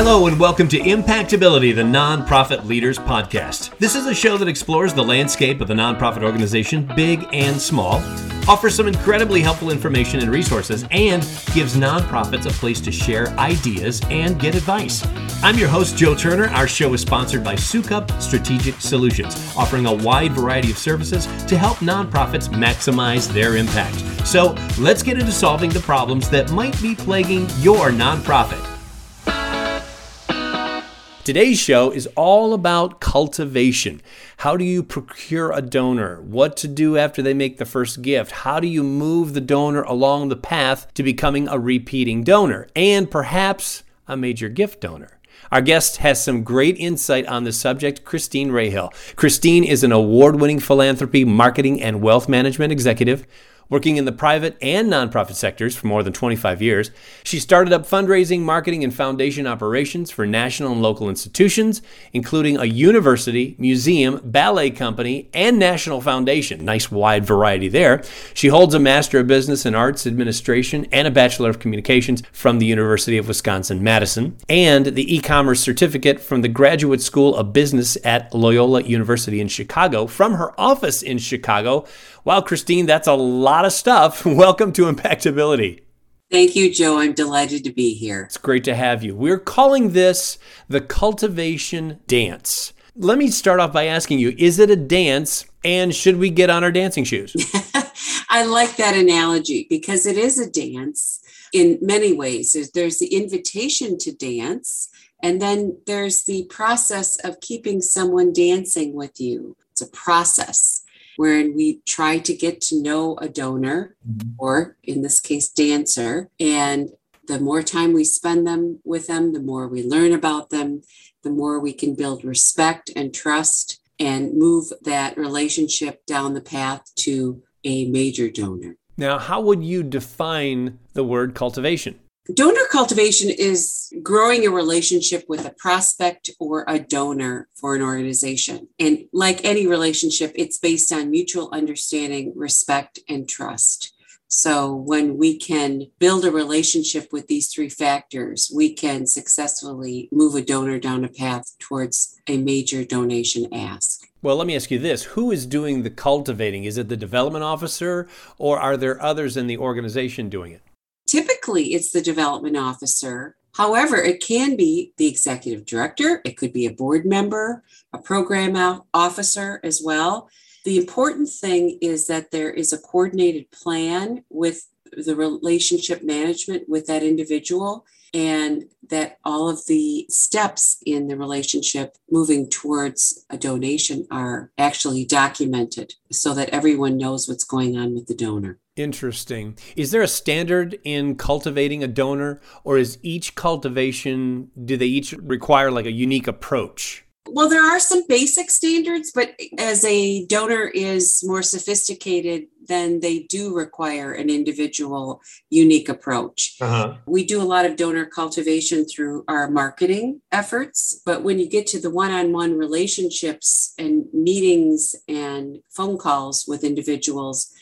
Hello, and welcome to Impactability, the Nonprofit Leaders Podcast. This is a show that explores the landscape of the nonprofit organization, big and small, offers some incredibly helpful information and resources, and gives nonprofits a place to share ideas and get advice. I'm your host, Joe Turner. Our show is sponsored by Soukup Strategic Solutions, offering a wide variety of services to help nonprofits maximize their impact. So let's get into solving the problems that might be plaguing your nonprofit. Today's show is all about cultivation. How do you procure a donor? What to do after they make the first gift? How do you move the donor along the path to becoming a repeating donor and perhaps a major gift donor? Our guest has some great insight on the subject, Christine Rahill. Christine is an award winning philanthropy, marketing, and wealth management executive Working in the private and nonprofit sectors for more than 25 years, she started up fundraising, marketing, and foundation operations for national and local institutions, including a university, museum, ballet company, and national foundation. Nice wide variety there. She holds a Master of Business and Arts Administration and a Bachelor of Communications from the University of Wisconsin Madison, and the e commerce certificate from the Graduate School of Business at Loyola University in Chicago from her office in Chicago Wow, Christine, that's a lot of stuff. Welcome to Impactability. Thank you, Joe. I'm delighted to be here. It's great to have you. We're calling this the cultivation dance. Let me start off by asking you is it a dance and should we get on our dancing shoes? I like that analogy because it is a dance in many ways. There's, there's the invitation to dance, and then there's the process of keeping someone dancing with you. It's a process wherein we try to get to know a donor, mm-hmm. or in this case, dancer. And the more time we spend them with them, the more we learn about them, the more we can build respect and trust and move that relationship down the path to a major donor. Now, how would you define the word cultivation? Donor cultivation is growing a relationship with a prospect or a donor for an organization. And like any relationship, it's based on mutual understanding, respect, and trust. So when we can build a relationship with these three factors, we can successfully move a donor down a path towards a major donation ask. Well, let me ask you this who is doing the cultivating? Is it the development officer, or are there others in the organization doing it? Typically, it's the development officer. However, it can be the executive director, it could be a board member, a program officer as well. The important thing is that there is a coordinated plan with the relationship management with that individual and that all of the steps in the relationship moving towards a donation are actually documented so that everyone knows what's going on with the donor. Interesting. Is there a standard in cultivating a donor, or is each cultivation, do they each require like a unique approach? Well, there are some basic standards, but as a donor is more sophisticated, then they do require an individual, unique approach. Uh-huh. We do a lot of donor cultivation through our marketing efforts, but when you get to the one on one relationships and meetings and phone calls with individuals,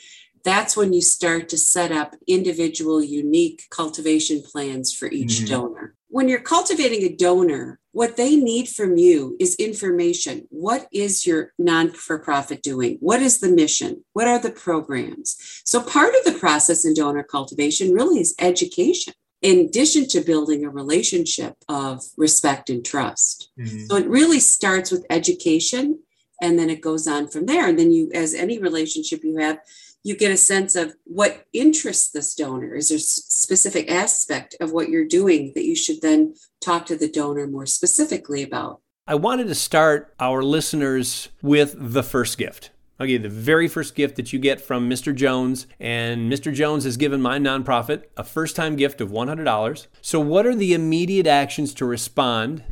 that's when you start to set up individual, unique cultivation plans for each mm-hmm. donor. When you're cultivating a donor, what they need from you is information. What is your non for profit doing? What is the mission? What are the programs? So, part of the process in donor cultivation really is education in addition to building a relationship of respect and trust. Mm-hmm. So, it really starts with education and then it goes on from there. And then you, as any relationship you have, you get a sense of what interests this donor. Is there a specific aspect of what you're doing that you should then talk to the donor more specifically about? I wanted to start our listeners with the first gift. Okay, the very first gift that you get from Mr. Jones, and Mr. Jones has given my nonprofit a first time gift of $100. So, what are the immediate actions to respond?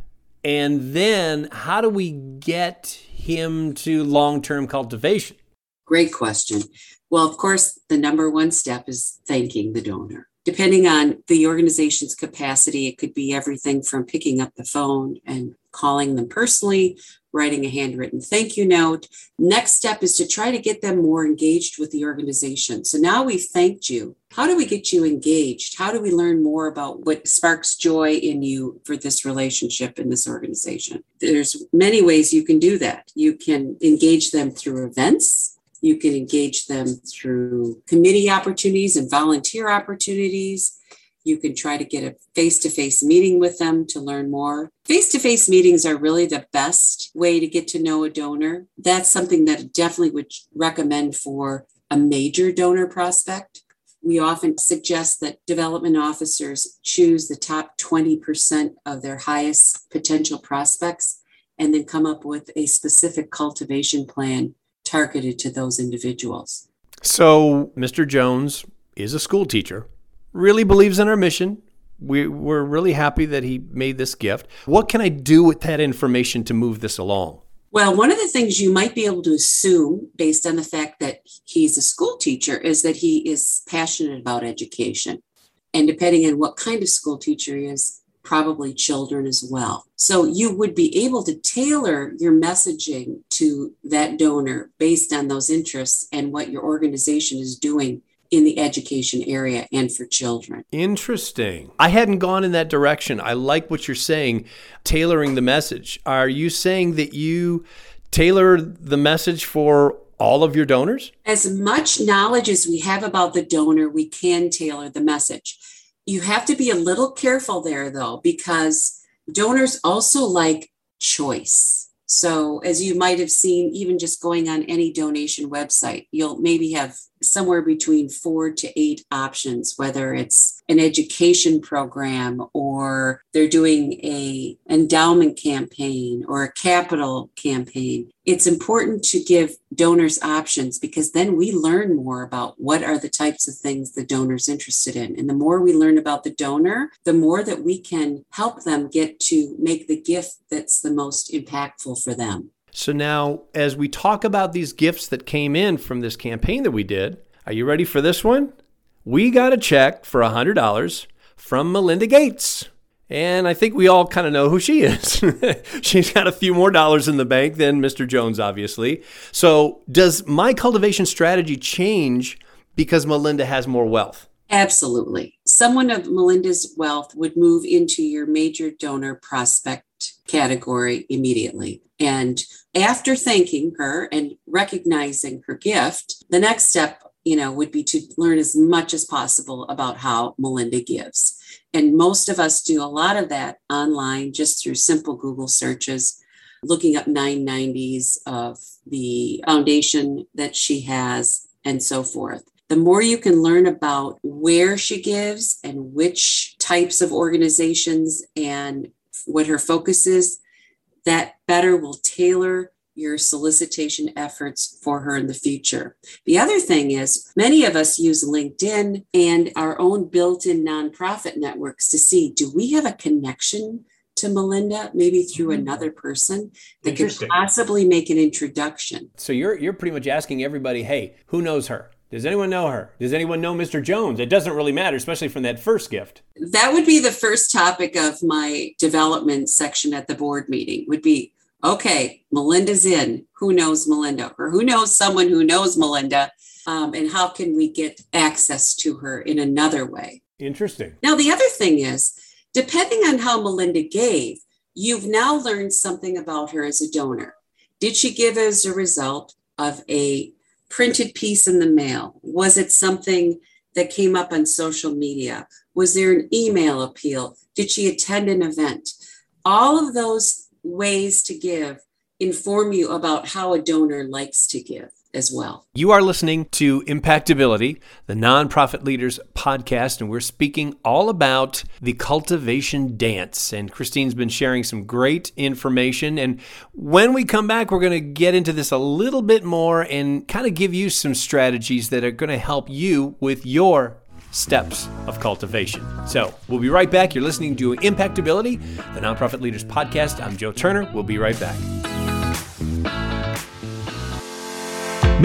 And then, how do we get him to long term cultivation? Great question. Well, of course, the number one step is thanking the donor. depending on the organization's capacity, it could be everything from picking up the phone and calling them personally, writing a handwritten thank you note. Next step is to try to get them more engaged with the organization. So now we've thanked you. How do we get you engaged? How do we learn more about what sparks joy in you for this relationship in this organization? There's many ways you can do that. You can engage them through events you can engage them through committee opportunities and volunteer opportunities. You can try to get a face to face meeting with them to learn more. Face to face meetings are really the best way to get to know a donor. That's something that I definitely would recommend for a major donor prospect. We often suggest that development officers choose the top 20% of their highest potential prospects and then come up with a specific cultivation plan targeted to those individuals. So, Mr. Jones is a school teacher, really believes in our mission. We, we're really happy that he made this gift. What can I do with that information to move this along? Well, one of the things you might be able to assume based on the fact that he's a school teacher is that he is passionate about education. And depending on what kind of school teacher he is, probably children as well. So you would be able to tailor your messaging to that donor based on those interests and what your organization is doing in the education area and for children. Interesting. I hadn't gone in that direction. I like what you're saying, tailoring the message. Are you saying that you tailor the message for all of your donors? As much knowledge as we have about the donor, we can tailor the message. You have to be a little careful there, though, because donors also like choice. So, as you might have seen, even just going on any donation website, you'll maybe have somewhere between four to eight options, whether it's an education program or they're doing a endowment campaign or a capital campaign. It's important to give donors options because then we learn more about what are the types of things the donor's interested in. And the more we learn about the donor, the more that we can help them get to make the gift that's the most impactful for them. So now, as we talk about these gifts that came in from this campaign that we did, are you ready for this one? We got a check for $100 from Melinda Gates. And I think we all kind of know who she is. She's got a few more dollars in the bank than Mr. Jones, obviously. So, does my cultivation strategy change because Melinda has more wealth? Absolutely. Someone of Melinda's wealth would move into your major donor prospect category immediately. And after thanking her and recognizing her gift, the next step, you know, would be to learn as much as possible about how Melinda gives. And most of us do a lot of that online just through simple Google searches, looking up 990s of the foundation that she has and so forth. The more you can learn about where she gives and which types of organizations and what her focus is, that better will tailor your solicitation efforts for her in the future. The other thing is, many of us use LinkedIn and our own built in nonprofit networks to see do we have a connection to Melinda, maybe through mm-hmm. another person that could possibly make an introduction. So you're you're pretty much asking everybody, hey, who knows her? Does anyone know her? Does anyone know Mr. Jones? It doesn't really matter, especially from that first gift. That would be the first topic of my development section at the board meeting would be, okay, Melinda's in. Who knows Melinda? Or who knows someone who knows Melinda? Um, and how can we get access to her in another way? Interesting. Now, the other thing is, depending on how Melinda gave, you've now learned something about her as a donor. Did she give as a result of a printed piece in the mail? Was it something that came up on social media? Was there an email appeal? Did she attend an event? All of those ways to give inform you about how a donor likes to give as well. You are listening to Impactability, the Nonprofit Leaders podcast, and we're speaking all about the cultivation dance. And Christine's been sharing some great information. And when we come back, we're going to get into this a little bit more and kind of give you some strategies that are going to help you with your steps of cultivation. So we'll be right back. You're listening to Impactability, the Nonprofit Leaders podcast. I'm Joe Turner. We'll be right back.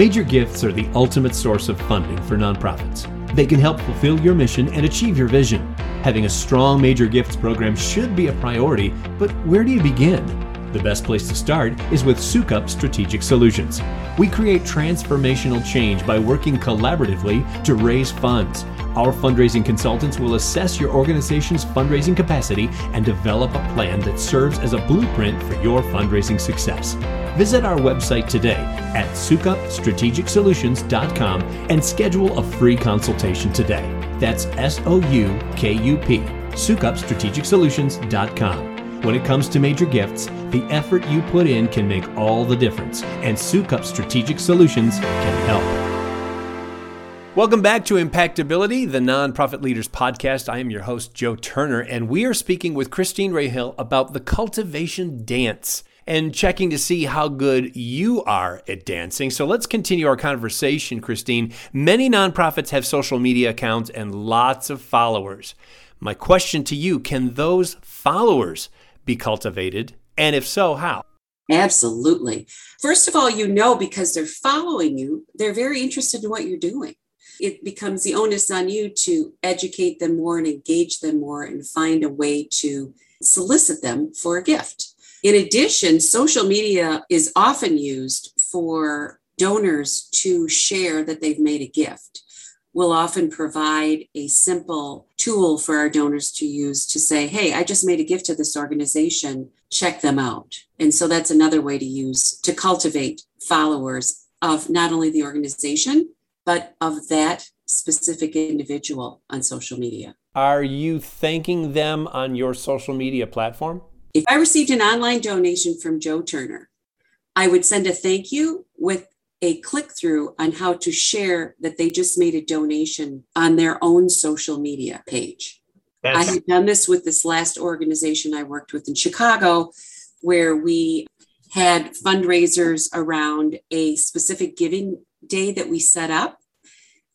Major gifts are the ultimate source of funding for nonprofits. They can help fulfill your mission and achieve your vision. Having a strong major gifts program should be a priority, but where do you begin? The best place to start is with Soukup Strategic Solutions. We create transformational change by working collaboratively to raise funds. Our fundraising consultants will assess your organization's fundraising capacity and develop a plan that serves as a blueprint for your fundraising success. Visit our website today at soukupstrategicsolutions.com and schedule a free consultation today. That's S O U K U P, soukupstrategicsolutions.com. When it comes to major gifts, the effort you put in can make all the difference, and Soukup Strategic Solutions can help. Welcome back to Impactability, the Nonprofit Leaders Podcast. I am your host, Joe Turner, and we are speaking with Christine Rahill about the cultivation dance and checking to see how good you are at dancing. So let's continue our conversation, Christine. Many nonprofits have social media accounts and lots of followers. My question to you can those followers be cultivated? And if so, how? Absolutely. First of all, you know because they're following you, they're very interested in what you're doing. It becomes the onus on you to educate them more and engage them more and find a way to solicit them for a gift. In addition, social media is often used for donors to share that they've made a gift. We'll often provide a simple tool for our donors to use to say, hey, I just made a gift to this organization, check them out. And so that's another way to use to cultivate followers of not only the organization, but of that specific individual on social media. Are you thanking them on your social media platform? If I received an online donation from Joe Turner, I would send a thank you with a click through on how to share that they just made a donation on their own social media page. That's- I had done this with this last organization I worked with in Chicago, where we had fundraisers around a specific giving day that we set up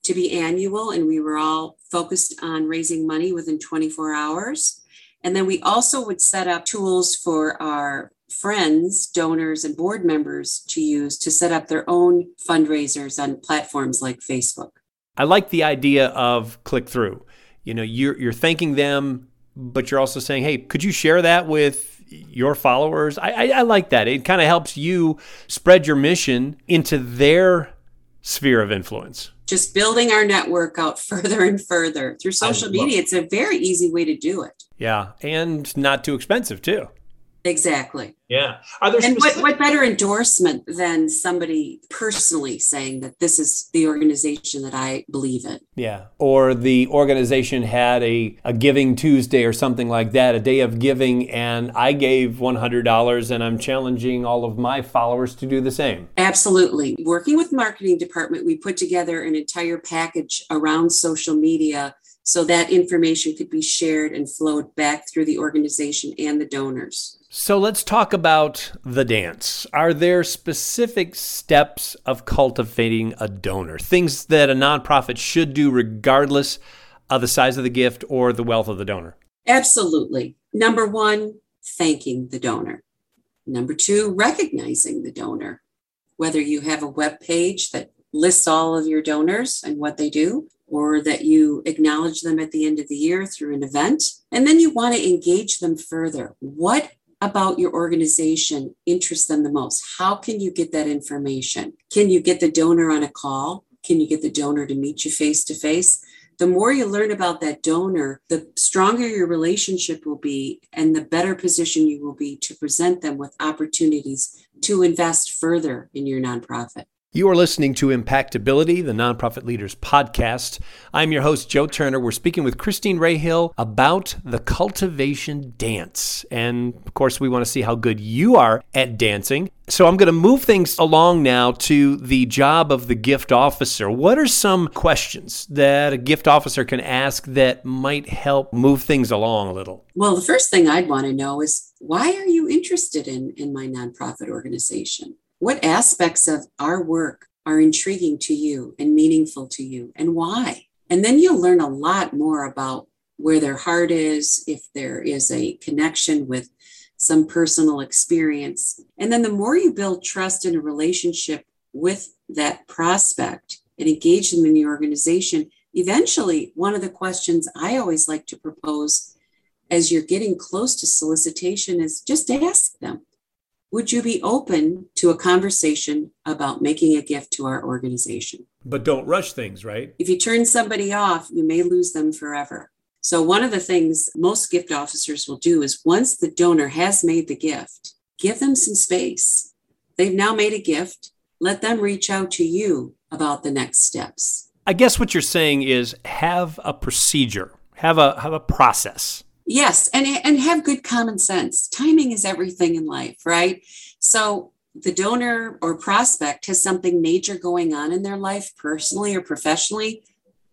to be annual, and we were all focused on raising money within 24 hours. And then we also would set up tools for our friends, donors, and board members to use to set up their own fundraisers on platforms like Facebook. I like the idea of click through. You know, you're you're thanking them, but you're also saying, "Hey, could you share that with your followers?" I, I, I like that. It kind of helps you spread your mission into their sphere of influence. Just building our network out further and further through social media. It's a very easy way to do it. Yeah, and not too expensive too. Exactly. Yeah. Are there and specific- what, what better endorsement than somebody personally saying that this is the organization that I believe in? Yeah. Or the organization had a, a Giving Tuesday or something like that, a day of giving, and I gave $100 and I'm challenging all of my followers to do the same. Absolutely. Working with marketing department, we put together an entire package around social media so that information could be shared and flowed back through the organization and the donors. So let's talk about the dance. Are there specific steps of cultivating a donor? Things that a nonprofit should do regardless of the size of the gift or the wealth of the donor? Absolutely. Number one, thanking the donor. Number two, recognizing the donor. Whether you have a web page that lists all of your donors and what they do, or that you acknowledge them at the end of the year through an event. And then you want to engage them further. What about your organization interests them the most? How can you get that information? Can you get the donor on a call? Can you get the donor to meet you face to face? The more you learn about that donor, the stronger your relationship will be, and the better position you will be to present them with opportunities to invest further in your nonprofit. You are listening to Impactability, the Nonprofit Leaders Podcast. I'm your host, Joe Turner. We're speaking with Christine Rahill about the cultivation dance. And of course, we want to see how good you are at dancing. So I'm going to move things along now to the job of the gift officer. What are some questions that a gift officer can ask that might help move things along a little? Well, the first thing I'd want to know is why are you interested in, in my nonprofit organization? What aspects of our work are intriguing to you and meaningful to you, and why? And then you'll learn a lot more about where their heart is, if there is a connection with some personal experience. And then the more you build trust in a relationship with that prospect and engage them in the organization, eventually, one of the questions I always like to propose as you're getting close to solicitation is just ask them Would you be open to a conversation about making a gift to our organization? But don't rush things, right? If you turn somebody off, you may lose them forever. So, one of the things most gift officers will do is once the donor has made the gift, give them some space. They've now made a gift. Let them reach out to you about the next steps. I guess what you're saying is have a procedure, have a have a process. Yes, and and have good common sense. Timing is everything in life, right? So the donor or prospect has something major going on in their life personally or professionally,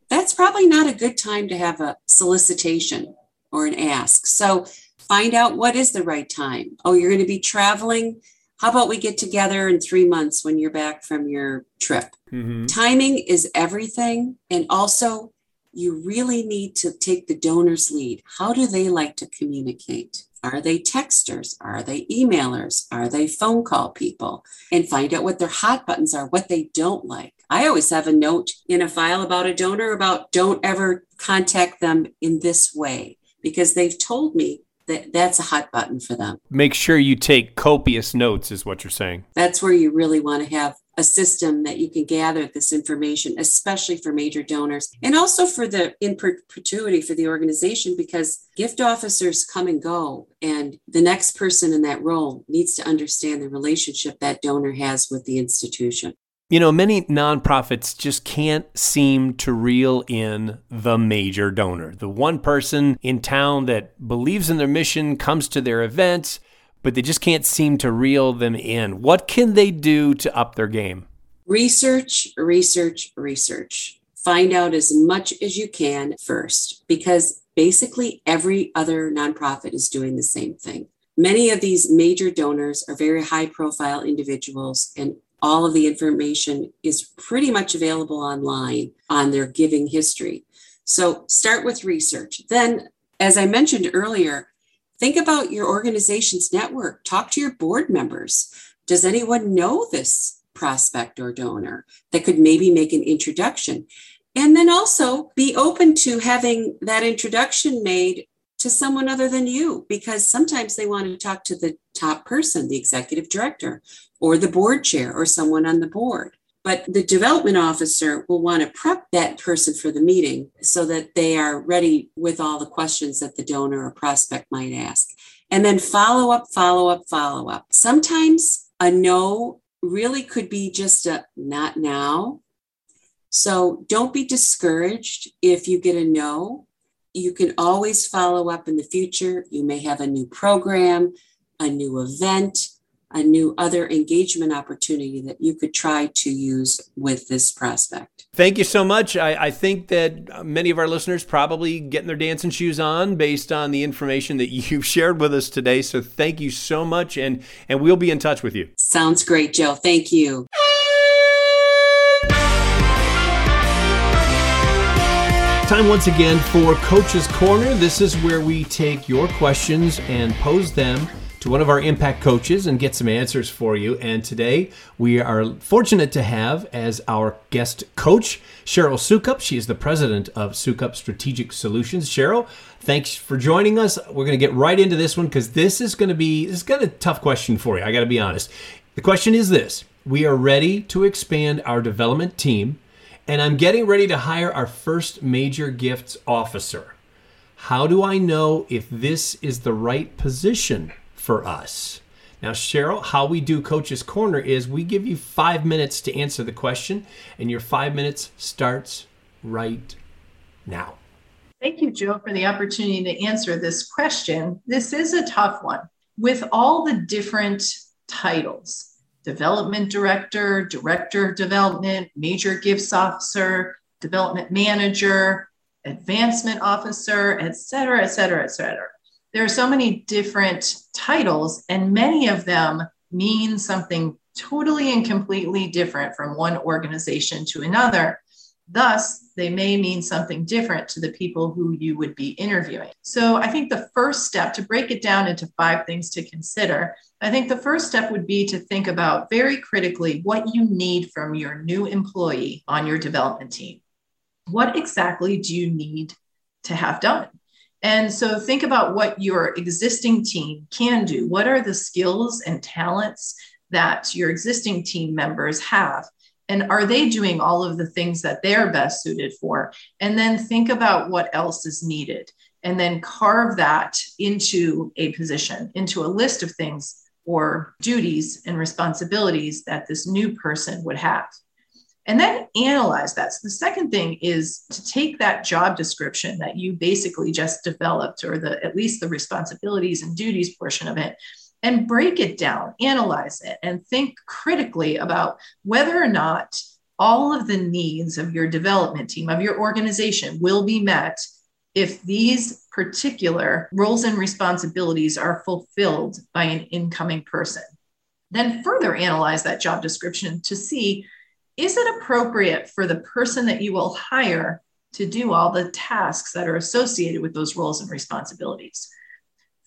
that's probably not a good time to have a solicitation or an ask. So find out what is the right time. Oh, you're going to be traveling. How about we get together in three months when you're back from your trip? Mm-hmm. Timing is everything. And also, you really need to take the donor's lead. How do they like to communicate? Are they texters? Are they emailers? Are they phone call people? And find out what their hot buttons are, what they don't like. I always have a note in a file about a donor about don't ever contact them in this way because they've told me that that's a hot button for them. Make sure you take copious notes, is what you're saying. That's where you really want to have a system that you can gather this information, especially for major donors and also for the in perpetuity for the organization, because gift officers come and go. And the next person in that role needs to understand the relationship that donor has with the institution. You know, many nonprofits just can't seem to reel in the major donor, the one person in town that believes in their mission, comes to their events, but they just can't seem to reel them in. What can they do to up their game? Research, research, research. Find out as much as you can first, because basically every other nonprofit is doing the same thing. Many of these major donors are very high profile individuals, and all of the information is pretty much available online on their giving history. So start with research. Then, as I mentioned earlier, Think about your organization's network. Talk to your board members. Does anyone know this prospect or donor that could maybe make an introduction? And then also be open to having that introduction made to someone other than you, because sometimes they want to talk to the top person, the executive director, or the board chair, or someone on the board. But the development officer will want to prep that person for the meeting so that they are ready with all the questions that the donor or prospect might ask. And then follow up, follow up, follow up. Sometimes a no really could be just a not now. So don't be discouraged if you get a no. You can always follow up in the future. You may have a new program, a new event, a new other engagement opportunity that you could try to use with this prospect. Thank you so much. I, I, think that many of our listeners probably getting their dancing shoes on based on the information that you've shared with us today. So thank you so much, and and we'll be in touch with you. Sounds great, Joe. Thank you. Time once again for Coach's Corner. This is where we take your questions and pose them to one of our impact coaches and get some answers for you. And today we are fortunate to have as our guest coach Cheryl Soukup. She is the president of Soukup Strategic Solutions. Cheryl, thanks for joining us. We're going to get right into this one because this is going to be this is kind of a tough question for you. I got to be honest. The question is this: We are ready to expand our development team, and I'm getting ready to hire our first major gifts officer. How do I know if this is the right position for us. Now, Cheryl, how we do Coach's Corner is we give you five minutes to answer the question, and your five minutes starts right now. Thank you, Joe, for the opportunity to answer this question. This is a tough one. With all the different titles development director, director of development, major gifts officer, development manager, advancement officer, et cetera, et cetera, et cetera there are so many different titles, and many of them mean something totally and completely different from one organization to another. Thus, they may mean something different to the people who you would be interviewing. So, I think the first step to break it down into five things to consider, I think the first step would be to think about very critically what you need from your new employee on your development team. What exactly do you need to have done? And so think about what your existing team can do. What are the skills and talents that your existing team members have? And are they doing all of the things that they're best suited for? And then think about what else is needed and then carve that into a position, into a list of things or duties and responsibilities that this new person would have and then analyze that. So the second thing is to take that job description that you basically just developed, or the at least the responsibilities and duties portion of it, and break it down, analyze it, and think critically about whether or not all of the needs of your development team, of your organization, will be met if these particular roles and responsibilities are fulfilled by an incoming person. Then further analyze that job description to see is it appropriate for the person that you will hire to do all the tasks that are associated with those roles and responsibilities?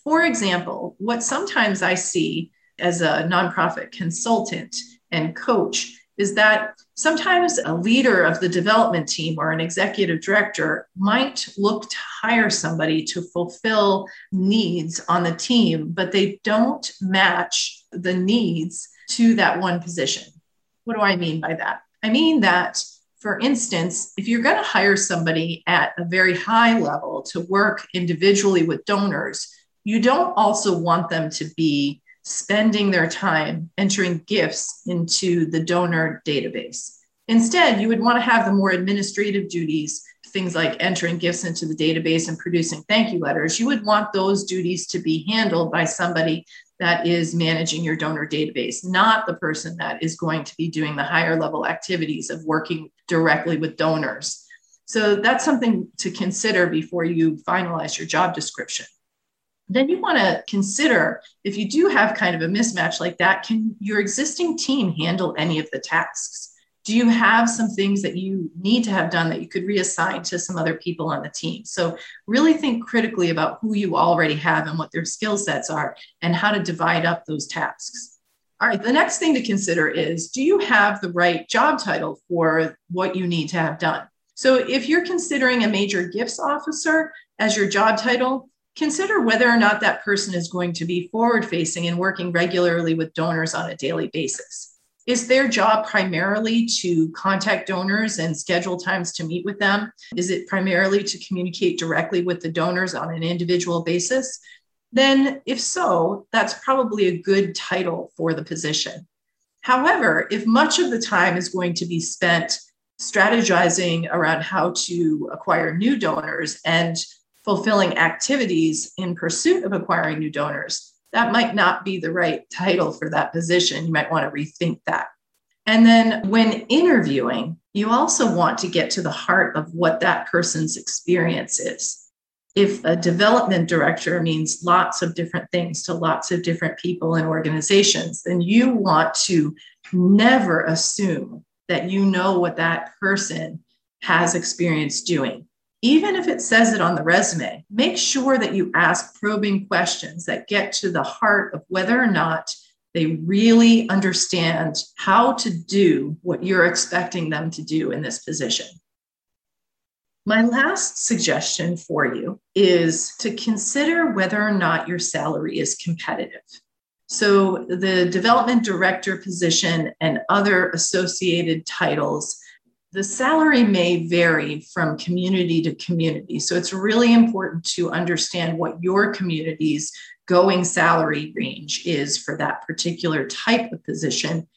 For example, what sometimes I see as a nonprofit consultant and coach is that sometimes a leader of the development team or an executive director might look to hire somebody to fulfill needs on the team, but they don't match the needs to that one position. What do I mean by that? I mean that, for instance, if you're going to hire somebody at a very high level to work individually with donors, you don't also want them to be spending their time entering gifts into the donor database. Instead, you would want to have the more administrative duties, things like entering gifts into the database and producing thank you letters. You would want those duties to be handled by somebody that is managing your donor database, not the person that is going to be doing the higher level activities of working directly with donors. So that's something to consider before you finalize your job description. Then you want to consider if you do have kind of a mismatch like that, can your existing team handle any of the tasks? Do you have some things that you need to have done that you could reassign to some other people on the team? So really think critically about who you already have and what their skill sets are and how to divide up those tasks. All right the next thing to consider is do you have the right job title for what you need to have done? So if you're considering a major gifts officer as your job title consider whether or not that person is going to be forward facing and working regularly with donors on a daily basis is their job primarily to contact donors and schedule times to meet with them? Is it primarily to communicate directly with the donors on an individual basis? Then, if so, that's probably a good title for the position. However, if much of the time is going to be spent strategizing around how to acquire new donors and fulfilling activities in pursuit of acquiring new donors, that might not be the right title for that position. You might want to rethink that. And then when interviewing, you also want to get to the heart of what that person's experience is. If a development director means lots of different things to lots of different people and organizations, then you want to never assume that you know what that person has experience doing even if it says it on the resume, make sure that you ask probing questions that get to the heart of whether or not they really understand how to do what you're expecting them to do in this position. My last suggestion for you is to consider whether or not your salary is competitive. So, the development director position and other associated titles the salary may vary from community to community. So it's really important to understand what your community's going salary range is for that particular type of position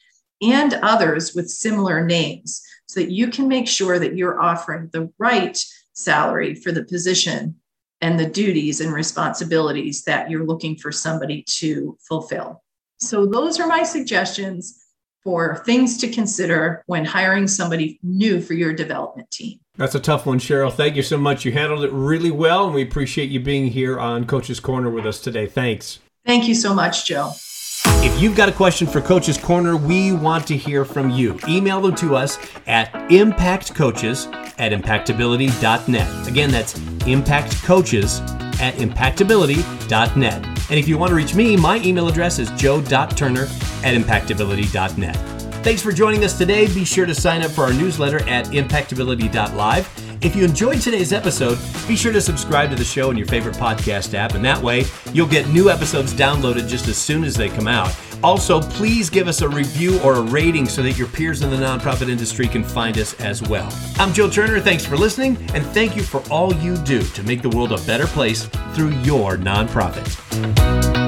and others with similar names so that you can make sure that you're offering the right salary for the position and the duties and responsibilities that you're looking for somebody to fulfill. So, those are my suggestions for things to consider when hiring somebody new for your development team. That's a tough one, Cheryl. Thank you so much. You handled it really well, and we appreciate you being here on Coach's Corner with us today. Thanks. Thank you so much, Joe. If you've got a question for Coach's Corner, we want to hear from you. Email them to us at impactcoaches at impactability.net. Again, that's impactcoaches at impactability.net. And if you want to reach me, my email address is joe.turner at impactability.net. Thanks for joining us today. Be sure to sign up for our newsletter at impactability.live If you enjoyed today's episode, be sure to subscribe to the show in your favorite podcast app, and that way you'll get new episodes downloaded just as soon as they come out. Also, please give us a review or a rating so that your peers in the nonprofit industry can find us as well. I'm Joe Turner. Thanks for listening, and thank you for all you do to make the world a better place through your nonprofit.